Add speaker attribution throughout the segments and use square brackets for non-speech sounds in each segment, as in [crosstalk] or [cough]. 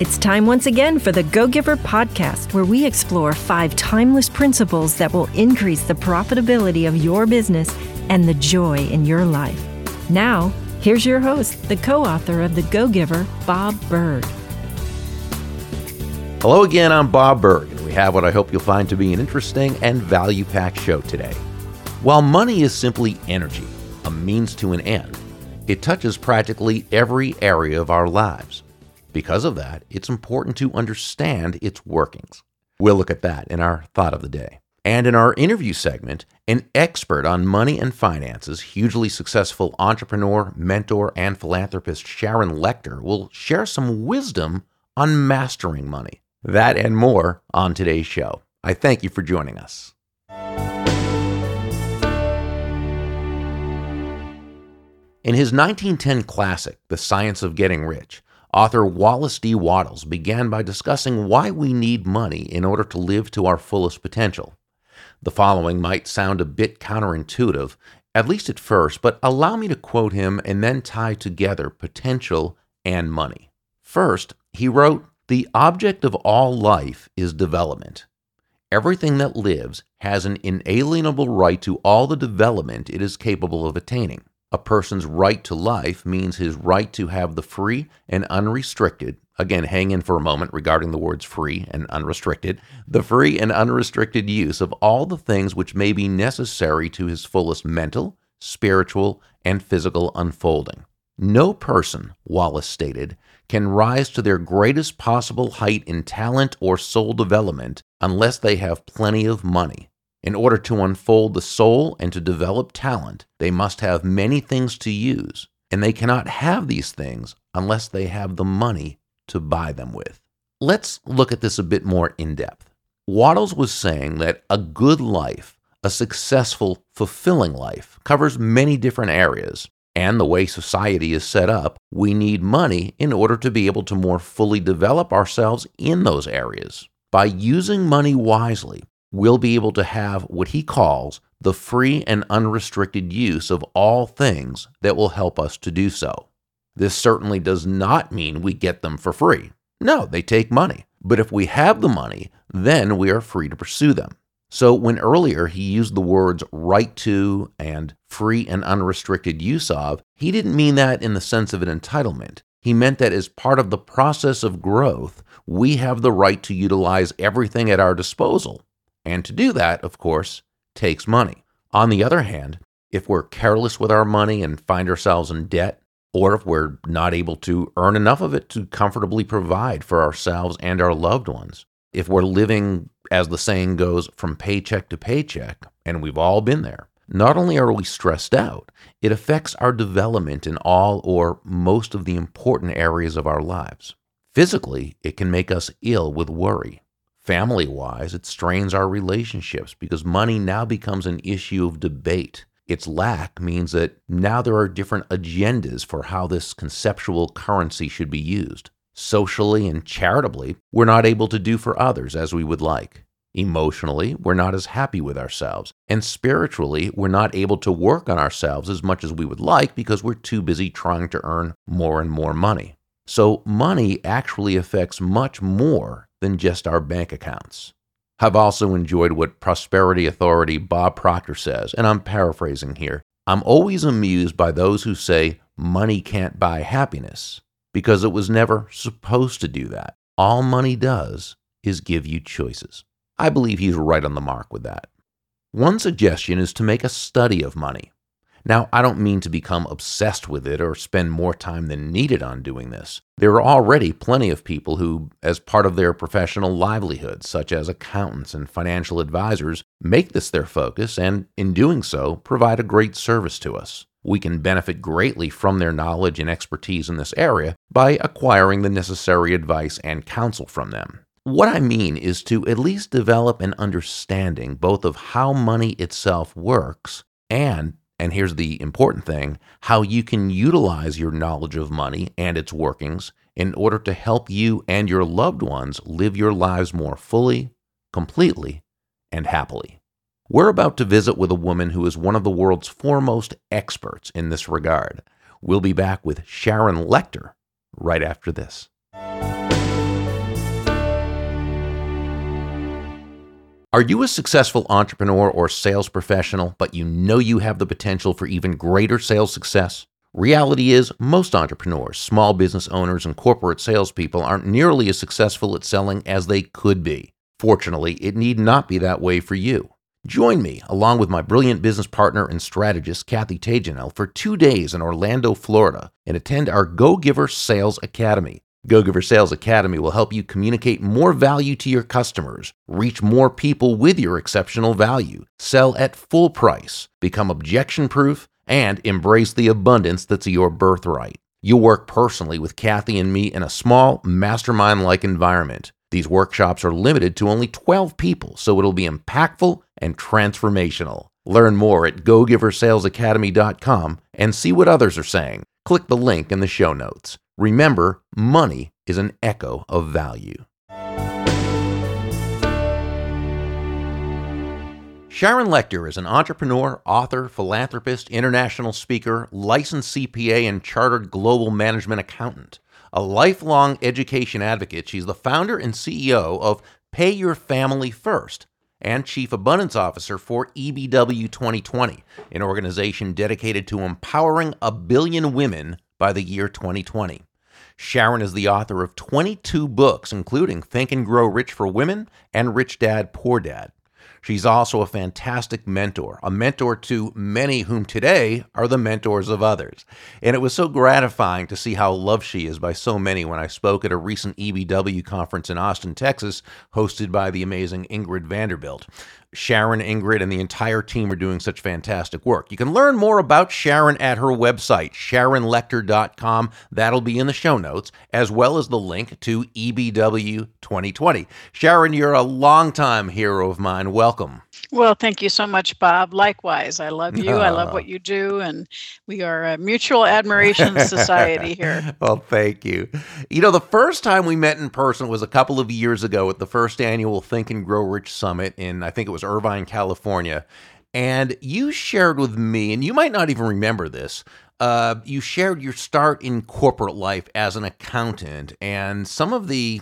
Speaker 1: It's time once again for the Go Giver podcast, where we explore five timeless principles that will increase the profitability of your business and the joy in your life. Now, here's your host, the co author of The Go Giver, Bob Burg.
Speaker 2: Hello again, I'm Bob Burg, and we have what I hope you'll find to be an interesting and value packed show today. While money is simply energy, a means to an end, it touches practically every area of our lives. Because of that, it's important to understand its workings. We'll look at that in our thought of the day. And in our interview segment, an expert on money and finances, hugely successful entrepreneur, mentor, and philanthropist Sharon Lechter will share some wisdom on mastering money. That and more on today's show. I thank you for joining us. In his 1910 classic, The Science of Getting Rich, Author Wallace D. Wattles began by discussing why we need money in order to live to our fullest potential. The following might sound a bit counterintuitive, at least at first, but allow me to quote him and then tie together potential and money. First, he wrote, The object of all life is development. Everything that lives has an inalienable right to all the development it is capable of attaining. A person's right to life means his right to have the free and unrestricted, again, hang in for a moment regarding the words free and unrestricted, the free and unrestricted use of all the things which may be necessary to his fullest mental, spiritual, and physical unfolding. No person, Wallace stated, can rise to their greatest possible height in talent or soul development unless they have plenty of money. In order to unfold the soul and to develop talent, they must have many things to use, and they cannot have these things unless they have the money to buy them with. Let's look at this a bit more in depth. Wattles was saying that a good life, a successful, fulfilling life, covers many different areas. And the way society is set up, we need money in order to be able to more fully develop ourselves in those areas. By using money wisely, we'll be able to have what he calls the free and unrestricted use of all things that will help us to do so. This certainly does not mean we get them for free. No, they take money. But if we have the money, then we are free to pursue them. So, when earlier he used the words right to and free and unrestricted use of, he didn't mean that in the sense of an entitlement. He meant that as part of the process of growth, we have the right to utilize everything at our disposal and to do that, of course, takes money. On the other hand, if we're careless with our money and find ourselves in debt, or if we're not able to earn enough of it to comfortably provide for ourselves and our loved ones, if we're living, as the saying goes, from paycheck to paycheck, and we've all been there, not only are we stressed out, it affects our development in all or most of the important areas of our lives. Physically, it can make us ill with worry. Family wise, it strains our relationships because money now becomes an issue of debate. Its lack means that now there are different agendas for how this conceptual currency should be used. Socially and charitably, we're not able to do for others as we would like. Emotionally, we're not as happy with ourselves. And spiritually, we're not able to work on ourselves as much as we would like because we're too busy trying to earn more and more money. So, money actually affects much more than just our bank accounts. I've also enjoyed what prosperity authority Bob Proctor says, and I'm paraphrasing here. I'm always amused by those who say money can't buy happiness because it was never supposed to do that. All money does is give you choices. I believe he's right on the mark with that. One suggestion is to make a study of money. Now, I don't mean to become obsessed with it or spend more time than needed on doing this. There are already plenty of people who, as part of their professional livelihood, such as accountants and financial advisors, make this their focus and, in doing so, provide a great service to us. We can benefit greatly from their knowledge and expertise in this area by acquiring the necessary advice and counsel from them. What I mean is to at least develop an understanding both of how money itself works and and here's the important thing how you can utilize your knowledge of money and its workings in order to help you and your loved ones live your lives more fully, completely, and happily. We're about to visit with a woman who is one of the world's foremost experts in this regard. We'll be back with Sharon Lechter right after this. Are you a successful entrepreneur or sales professional, but you know you have the potential for even greater sales success? Reality is, most entrepreneurs, small business owners, and corporate salespeople aren't nearly as successful at selling as they could be. Fortunately, it need not be that way for you. Join me, along with my brilliant business partner and strategist, Kathy Tagenel, for two days in Orlando, Florida, and attend our Go Giver Sales Academy. Go Giver Sales Academy will help you communicate more value to your customers, reach more people with your exceptional value, sell at full price, become objection proof, and embrace the abundance that's your birthright. You'll work personally with Kathy and me in a small, mastermind like environment. These workshops are limited to only 12 people, so it'll be impactful and transformational. Learn more at gogiversalesacademy.com and see what others are saying. Click the link in the show notes. Remember, money is an echo of value. Sharon Lechter is an entrepreneur, author, philanthropist, international speaker, licensed CPA, and chartered global management accountant. A lifelong education advocate, she's the founder and CEO of Pay Your Family First and Chief Abundance Officer for EBW 2020, an organization dedicated to empowering a billion women by the year 2020. Sharon is the author of 22 books, including Think and Grow Rich for Women and Rich Dad, Poor Dad. She's also a fantastic mentor, a mentor to many whom today are the mentors of others. And it was so gratifying to see how loved she is by so many when I spoke at a recent EBW conference in Austin, Texas, hosted by the amazing Ingrid Vanderveldt. Sharon, Ingrid, and the entire team are doing such fantastic work. You can learn more about Sharon at her website, sharonlechter.com. That'll be in the show notes, as well as the link to EBW 2020. Sharon, you're a longtime hero of mine. Welcome.
Speaker 3: Well, thank you so much, Bob. Likewise, I love you. I love what [laughs] you do, and we are a mutual admiration society here. [laughs]
Speaker 2: well, thank you. You know, the first time we met in person was a couple of years ago at the first annual Think and Grow Rich Summit in, I think it was Irvine, California. And you shared with me, and you might not even remember this, uh, you shared your start in corporate life as an accountant and some of the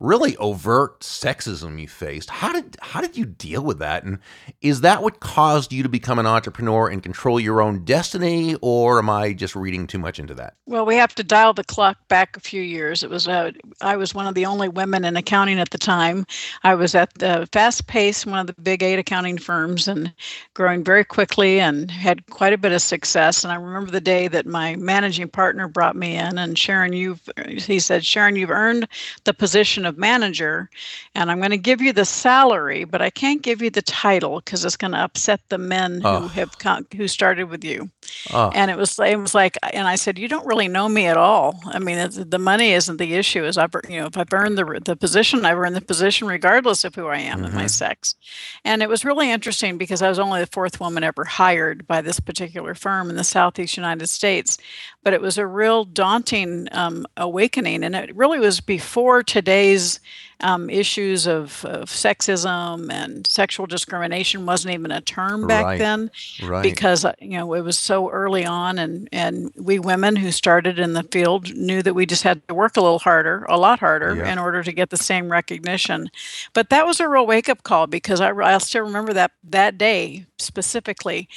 Speaker 2: really overt sexism you faced. How did how did you deal with that? And is that what caused you to become an entrepreneur and control your own destiny, or am I just reading too much into that?
Speaker 3: Well, we have to dial the clock back a few years. It was uh, I was one of the only women in accounting at the time. I was at the fast pace, one of the big eight accounting firms, and growing very quickly, and had quite a bit of success. And I remember the day that my managing partner brought me in, and Sharon, you've he said, Sharon, you've earned the position of manager and I'm going to give you the salary, but I can't give you the title because it's going to upset the men oh. who have come, who started with you. Oh. And it was it was like, and I said, you don't really know me at all. I mean, the money isn't the issue. Is I've you know if I've earned the the position, I've earned the position regardless of who I am mm-hmm. and my mm-hmm. sex. And it was really interesting because I was only the fourth woman ever hired by this particular firm in the Southeast United States. But it was a real daunting um, awakening, and it really was before today's um, issues of, of, sexism and sexual discrimination wasn't even a term back right. then right. because uh, you know it was so early on and and we women who started in the field knew that we just had to work a little harder a lot harder yeah. in order to get the same recognition but that was a real wake up call because I, I still remember that that day specifically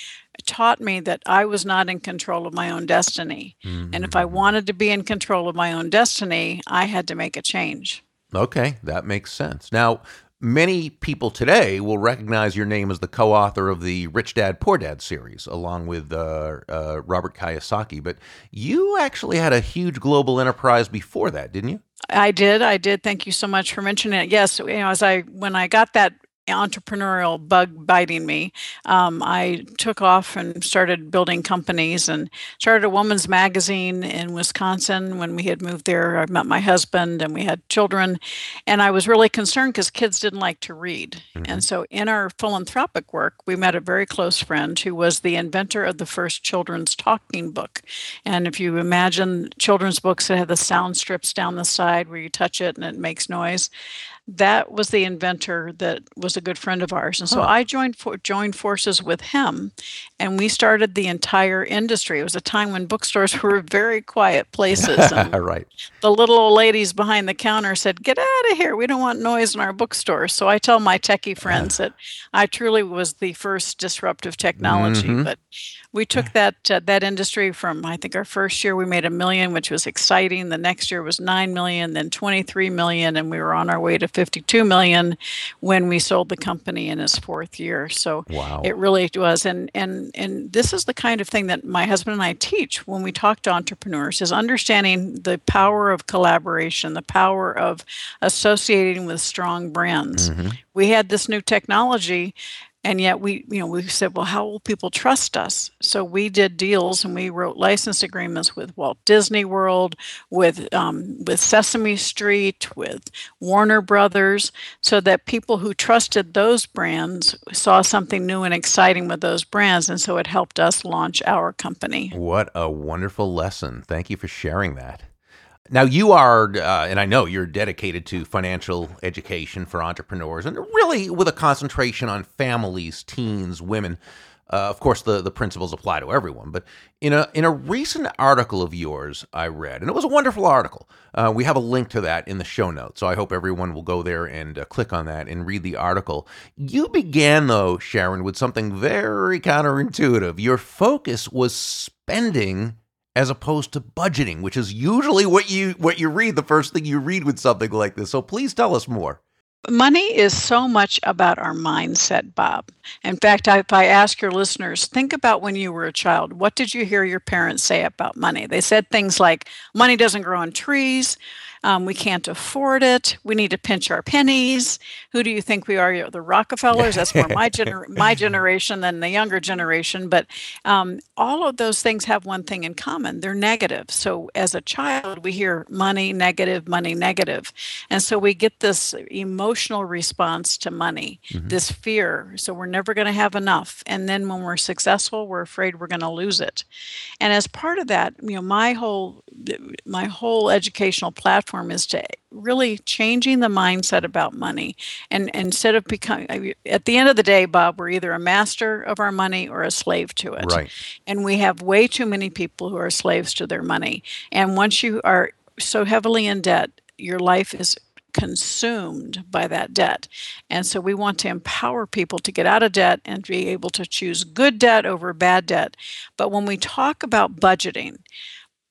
Speaker 3: taught me that I was not in control of my own destiny. Mm-hmm. And if I mm-hmm. wanted to be in control of my own destiny, I had to make a change.
Speaker 2: Okay, that makes sense. Now, many people today will recognize your name as the co-author of the Rich Dad Poor Dad series, along with uh, uh, Robert Kiyosaki. But you actually had a huge global enterprise before that, didn't you?
Speaker 3: I did. I did. Thank you so much for mentioning it. Yes, you know, as I when I got that entrepreneurial bug biting me, um, I took off and started building companies and started a woman's magazine in Wisconsin when we had moved there. I met my husband and we had children. And I was really concerned because kids didn't like to read. Mm-hmm. And so in our philanthropic work, we met a very close friend who was the inventor of the first children's talking book. And if you imagine children's books that have the sound strips down the side where you touch it and it makes noise, that was the inventor that was a good friend of ours and so huh. i joined for, joined forces with him and we started the entire industry. It was a time when bookstores [laughs] were very quiet places. [laughs]
Speaker 2: right.
Speaker 3: The little old ladies behind the counter said, "Get out of here! We don't want noise in our bookstore." So I tell my techie friends that I truly was the first disruptive technology. Mm-hmm. But we took that uh, that industry from I think our first year we made a million, which was exciting. The next year was nine million, then twenty three million, and we were on our way to fifty two million when we sold the company in its fourth year. So
Speaker 2: wow.
Speaker 3: it really was, and and and this is the kind of thing that my husband and I teach when we talk to entrepreneurs is understanding the power of collaboration, the power of associating with strong brands. Mm-hmm. We had this new technology and yet we you know we said well how will people trust us? So we did deals and we wrote license agreements with walt disney world with um, with sesame street with warner brothers so that people who trusted those brands saw something new and exciting with those brands and so it helped us launch our company.
Speaker 2: What a wonderful lesson. Thank you for sharing that now, you are, uh, and I know you're dedicated to financial education for entrepreneurs, and really with a concentration on families, teens, women. Uh, of course, the, the principles apply to everyone. But in a in a recent article of yours, I read, and it was a wonderful article. Uh, we have a link to that in the show notes, so I hope everyone will go there and uh, click on that and read the article. You began though, Sharon, with something very counterintuitive. Your focus was spending as opposed to budgeting, which is usually what you what you read the first thing you read with something like this. So please tell us more.
Speaker 3: Money is so much about our mindset, Bob. In fact, if I ask your listeners, think about when you were a child. What did you hear your parents say about money? They said things like, money doesn't grow on trees. Um, we can't afford it. We need to pinch our pennies. Who do you think we are? The Rockefellers. That's more my gener- [laughs] my generation than the younger generation. But um, all of those things have one thing in common: they're negative. So as a child, we hear money negative, money negative, and so we get this emotional response to money, mm-hmm. this fear. So we're never going to have enough, and then when we're successful, we're afraid we're going to lose it. And as part of that, you know, my whole my whole educational platform is to really changing the mindset about money and, and instead of becoming at the end of the day bob we're either a master of our money or a slave to it
Speaker 2: right.
Speaker 3: and we have way too many people who are slaves to their money and once you are so heavily in debt your life is consumed by that debt. And so we want to empower people to get out of debt and be able to choose good debt over bad debt. But when we talk about budgeting,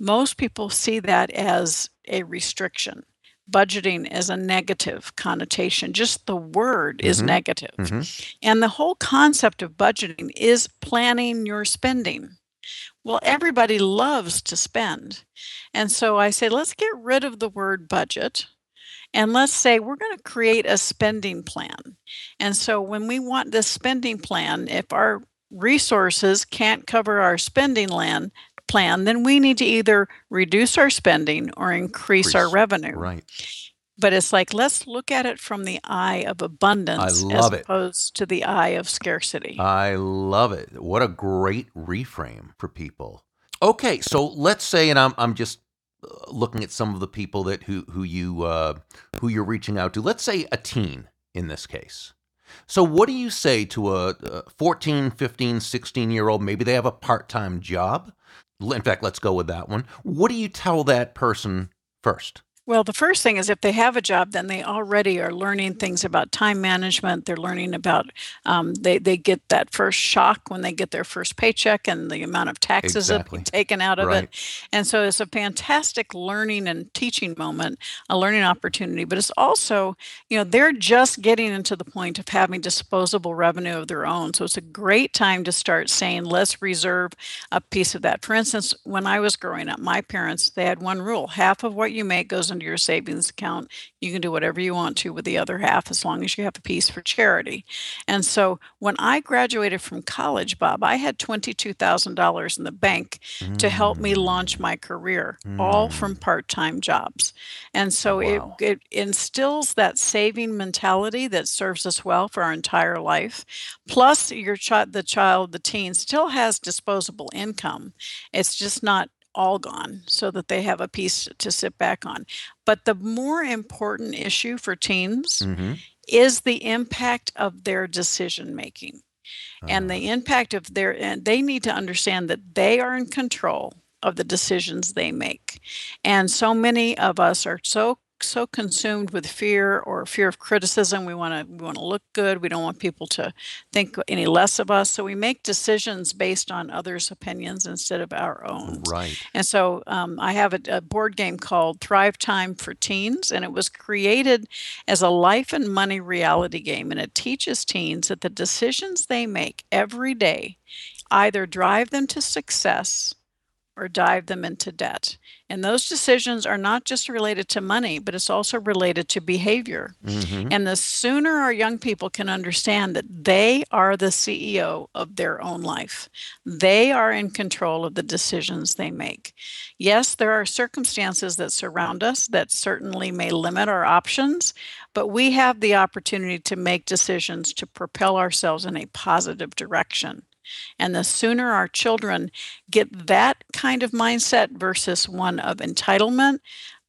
Speaker 3: most people see that as a restriction budgeting as a negative connotation. Just the word mm-hmm. is negative. Mm-hmm. And the whole concept of budgeting is planning your spending. Well, everybody loves to spend. And so I say, let's get rid of the word budget and let's say we're going to create a spending plan. And so when we want this spending plan, if our resources can't cover our spending land, plan, then we need to either reduce our spending or increase our revenue.
Speaker 2: Right.
Speaker 3: But it's like let's look at it from the eye of abundance as it. opposed to the eye of scarcity.
Speaker 2: I love it. What a great reframe for people. Okay, so let's say, and I'm I'm just uh, looking at some of the people that who who you uh, who you're reaching out to. Let's say a teen in this case. So what do you say to a 14, 15, 16 year old? Maybe they have a part time job. In fact, let's go with that one. What do you tell that person first?
Speaker 3: Well, the first thing is if they have a job, then they already are learning things about time management. They're learning about um, they they get that first shock when they get their first paycheck and the amount of taxes exactly. taken out of right. it. And so it's a fantastic learning and teaching moment, a learning opportunity. But it's also you know they're just getting into the point of having disposable revenue of their own. So it's a great time to start saying let's reserve a piece of that. For instance, when I was growing up, my parents they had one rule: half of what you make goes into into your savings account. You can do whatever you want to with the other half as long as you have a piece for charity. And so when I graduated from college, Bob, I had $22,000 in the bank mm. to help me launch my career, mm. all from part time jobs. And so wow. it, it instills that saving mentality that serves us well for our entire life. Plus, your child, the child, the teen still has disposable income. It's just not all gone so that they have a piece to sit back on. But the more important issue for teens mm-hmm. is the impact of their decision making. and the impact of their and they need to understand that they are in control of the decisions they make and so many of us are so so consumed with fear or fear of criticism. We want to we want to look good. We don't want people to think any less of us. So we make decisions based on others' opinions instead of our own.
Speaker 2: Right.
Speaker 3: And so um, I have a, a board game called Thrive Time for Teens, and it was created as a life and money reality game, and it teaches teens that the decisions they make every day either drive them to success or dive them into debt. And those decisions are not just related to money, but it's also related to behavior.
Speaker 2: Mm-hmm.
Speaker 3: And the sooner our young people can understand that they are the CEO of their own life, they are in control of the decisions they make. Yes, there are circumstances that surround us that certainly may limit our options, but we have the opportunity to make decisions to propel ourselves in a positive direction. And the sooner our children get that kind of mindset versus one of entitlement,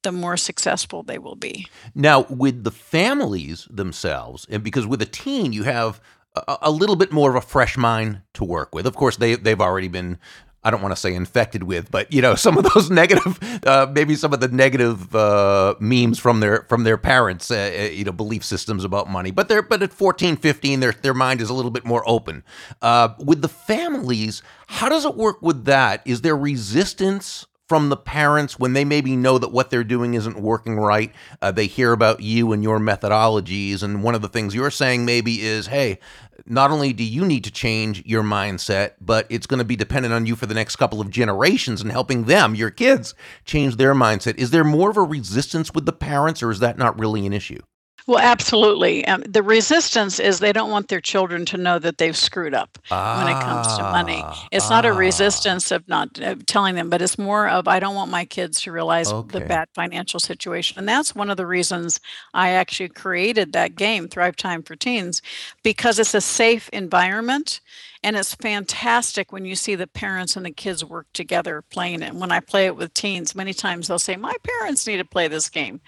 Speaker 3: the more successful they will be.
Speaker 2: Now, with the families themselves, and because with a teen, you have a, a little bit more of a fresh mind to work with. Of course, they they've already been I don't want to say infected with, but you know, [laughs] some of those negative, uh, maybe some of the negative uh, memes from their from their parents, uh, uh you know, belief systems about money. But they're but at 14, 15, their their mind is a little bit more open. Uh, with the families, how does it work with that? Is there resistance from the parents when they maybe know that what they're doing isn't working right. Uh, they hear about you and your methodologies. And one of the things you're saying maybe is, hey, not only do you need to change your mindset, but it's going to be dependent on you for the next couple of generations and helping them, your kids, change their mindset. Is there more of a resistance with the parents, or is that not really an issue?
Speaker 3: Well, absolutely. Um, the resistance is they don't want their children to know that they've screwed up when it comes to money.
Speaker 2: Ah,
Speaker 3: It's not a
Speaker 2: ah.
Speaker 3: resistance of not uh, telling them, but it's more of I don't want my kids to realize the bad financial situation. And that's one of the reasons I actually created that game, Thrive Time for Teens, because it's a safe environment and it's fantastic when you see the parents and the kids work together playing it. When I play it with teens, many times they'll say, My parents need to play this game.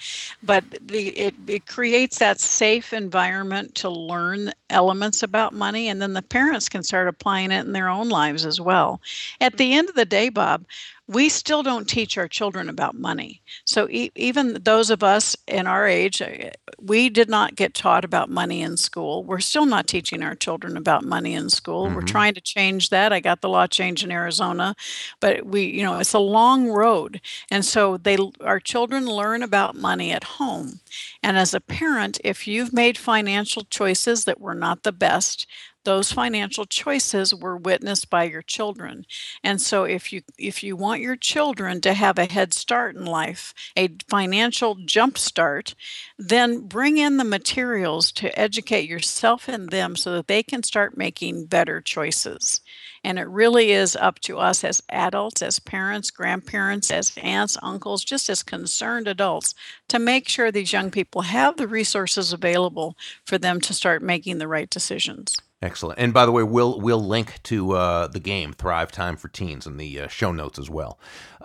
Speaker 3: But the it, it creates that safe environment to learn elements about money, and then the parents can start applying it in their own lives as well. At the end of the day, Bob, we still don't teach our children about money. So e- even those of us in our age, uh, we did not get taught about money in school. We're still not teaching our children about money in school. We're
Speaker 2: Mhm.
Speaker 3: trying to change that. I got the law changed in Arizona, but we, you know, it's a long road. And so they our children learn about money at home. And as a parent, if you've made financial choices that were not the best, those financial choices were witnessed by your children. And so if you if you want your children to have a head start in life, a financial jump start, then bring in the materials to educate yourself and them so that they can start making better choices. And it really is up to us as adults, as parents, grandparents, as aunts, uncles, just as concerned adults to make sure these young people have the resources available for them to start making the right decisions.
Speaker 2: Excellent. And by the way, we'll we'll link to uh, the game Thrive Time for Teens in the uh, show notes as well.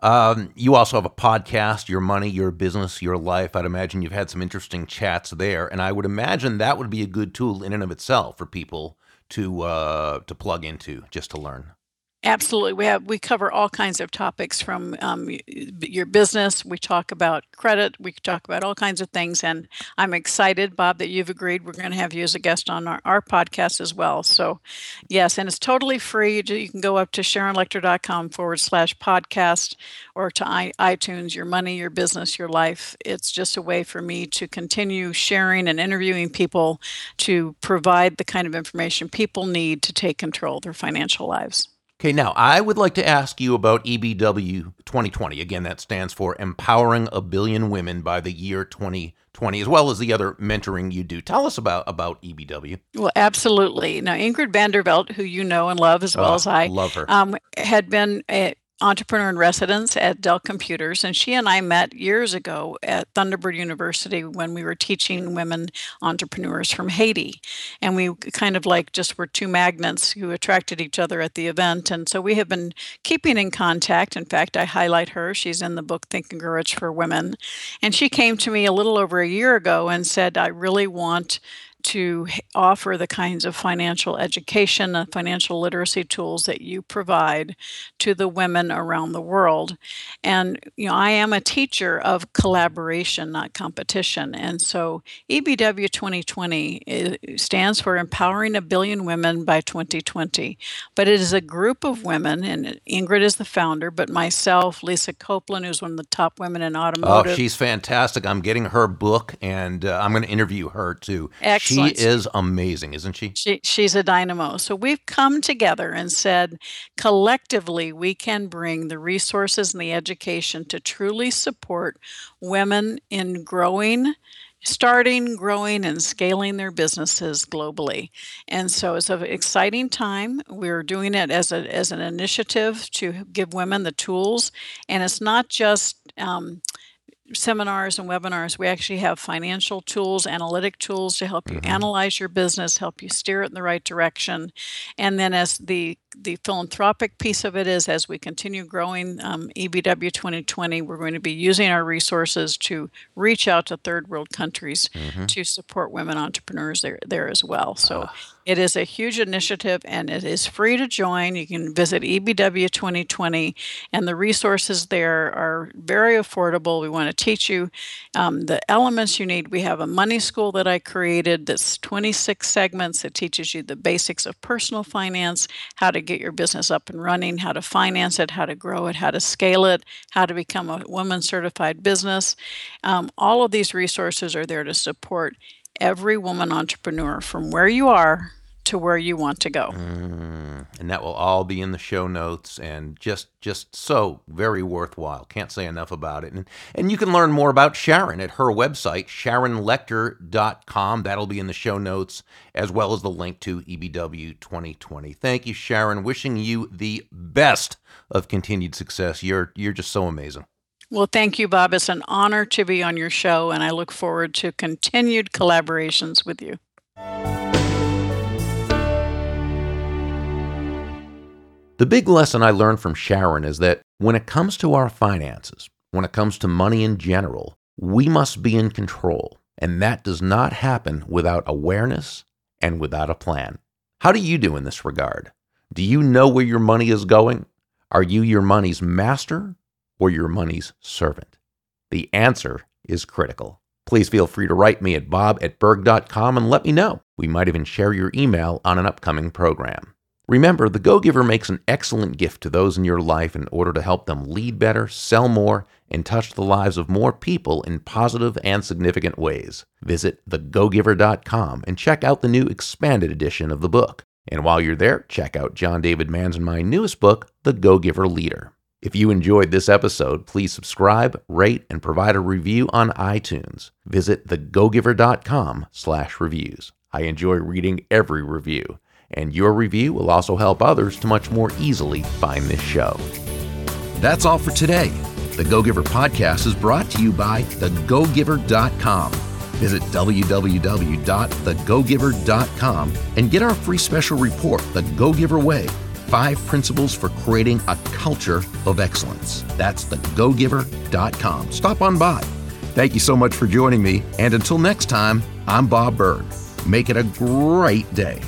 Speaker 2: Um, you also have a podcast, Your Money, Your Business, Your Life. I'd imagine you've had some interesting chats there, and I would imagine that would be a good tool in and of itself for people to uh, to plug into just to learn.
Speaker 3: Absolutely. We have we cover all kinds of topics from um, your business. We talk about credit. We talk about all kinds of things. And I'm excited, Bob, that you've agreed we're going to have you as a guest on our, our podcast as well. So, yes, and it's totally free. You can go up to sharonlechter.com forward slash podcast or to iTunes, Your Money, Your Business, Your Life. It's just a way for me to continue sharing and interviewing people to provide the kind of information people need to take control of their financial lives.
Speaker 2: Okay, now I would like to ask you about EBW 2020. Again, that stands for Empowering a Billion Women by the year 2020, as well as the other mentoring you do. Tell us about about EBW.
Speaker 3: Well, absolutely. Now, Ingrid Vanderveldt, who you know and love as well
Speaker 2: Oh,
Speaker 3: as I,
Speaker 2: love her.
Speaker 3: um, had been entrepreneur in residence at Dell Computers, and she and I met years ago at Thunderbird University when we were teaching women entrepreneurs from Haiti, and we kind of like just were two magnets who attracted each other at the event, and so we have been keeping in contact. In fact, I highlight her; she's in the book Think and Grow Rich for Women, and she came to me a little over a year ago and said, "I really want." To offer the kinds of financial education and financial literacy tools that you provide to the women around the world. And you know, I am a teacher of collaboration, not competition. And so EBW 2020 stands for Empowering a Billion Women by 2020. But it is a group of women, and Ingrid is the founder, but myself, Lisa Copeland, who's one of the top women in automotive.
Speaker 2: Oh, she's fantastic. I'm getting her book, and uh, I'm going to interview her too.
Speaker 3: Excellent.
Speaker 2: She is amazing, isn't she?
Speaker 3: she? She's a dynamo. So we've come together and said collectively we can bring the resources and the education to truly support women in growing starting, growing, and scaling their businesses globally. And so it's an exciting time. We're doing it as, a, as an initiative to give women the tools. And it's not just um, seminars and webinars, we actually have financial tools, analytic tools to help you mm-hmm. analyze your business, help you steer it in the right direction. And then, as the the philanthropic piece of it is, as we continue growing um, EBW 2020, we're going to be using our resources to reach out to third world countries mm-hmm. to support women entrepreneurs there there as well. So. Uh it is a huge initiative and it is free to join. You can visit EBW 2020, and the resources there are very affordable. We want to teach you um, the elements you need. We have a money school that I created that's 26 segments that teaches you the basics of personal finance, how to get your business up and running, how to finance it, how to grow it, how to scale it, how to become a woman certified business. Um, all of these resources are there to support every woman entrepreneur from where you are to where you want to go.
Speaker 2: Mm, and that will all be in the show notes and just just so very worthwhile. Can't say enough about it. And and you can learn more about Sharon at her website sharonlechter.com. That'll be in the show notes as well as the link to EBW 2020. Thank you Sharon. Wishing you the best of continued success. You're you're just so amazing.
Speaker 3: Well, thank you, Bob. It's an honor to be on your show, and I look forward to continued collaborations with you.
Speaker 2: The big lesson I learned from Sharon is that when it comes to our finances, when it comes to money in general, we must be in control. And that does not happen without awareness and without a plan. How do you do in this regard? Do you know where your money is going? Are you your money's master or your money's servant? The answer is critical. Please feel free to write me at bob at burg.com and let me know. We might even share your email on an upcoming program. Remember, the Go Giver makes an excellent gift to those in your life in order to help them lead better, sell more, and touch the lives of more people in positive and significant ways. Visit thegogiver.com and check out the new expanded edition of the book. And while you're there, check out John David Mann's and my newest book, The Go Giver Leader. If you enjoyed this episode, please subscribe, rate, and provide a review on iTunes. Visit thegogiver.com slash reviews. I enjoy reading every review and your review will also help others to much more easily find this show. That's all for today. The Go Giver podcast is brought to you by thegogiver.com. Visit www.thegogiver.com and get our free special report, The Go Giver Way Five Principles for Creating a Culture of Excellence. That's thegogiver.com. Stop on by. Thank you so much for joining me, and until next time, I'm Bob Burg. Make it a great day.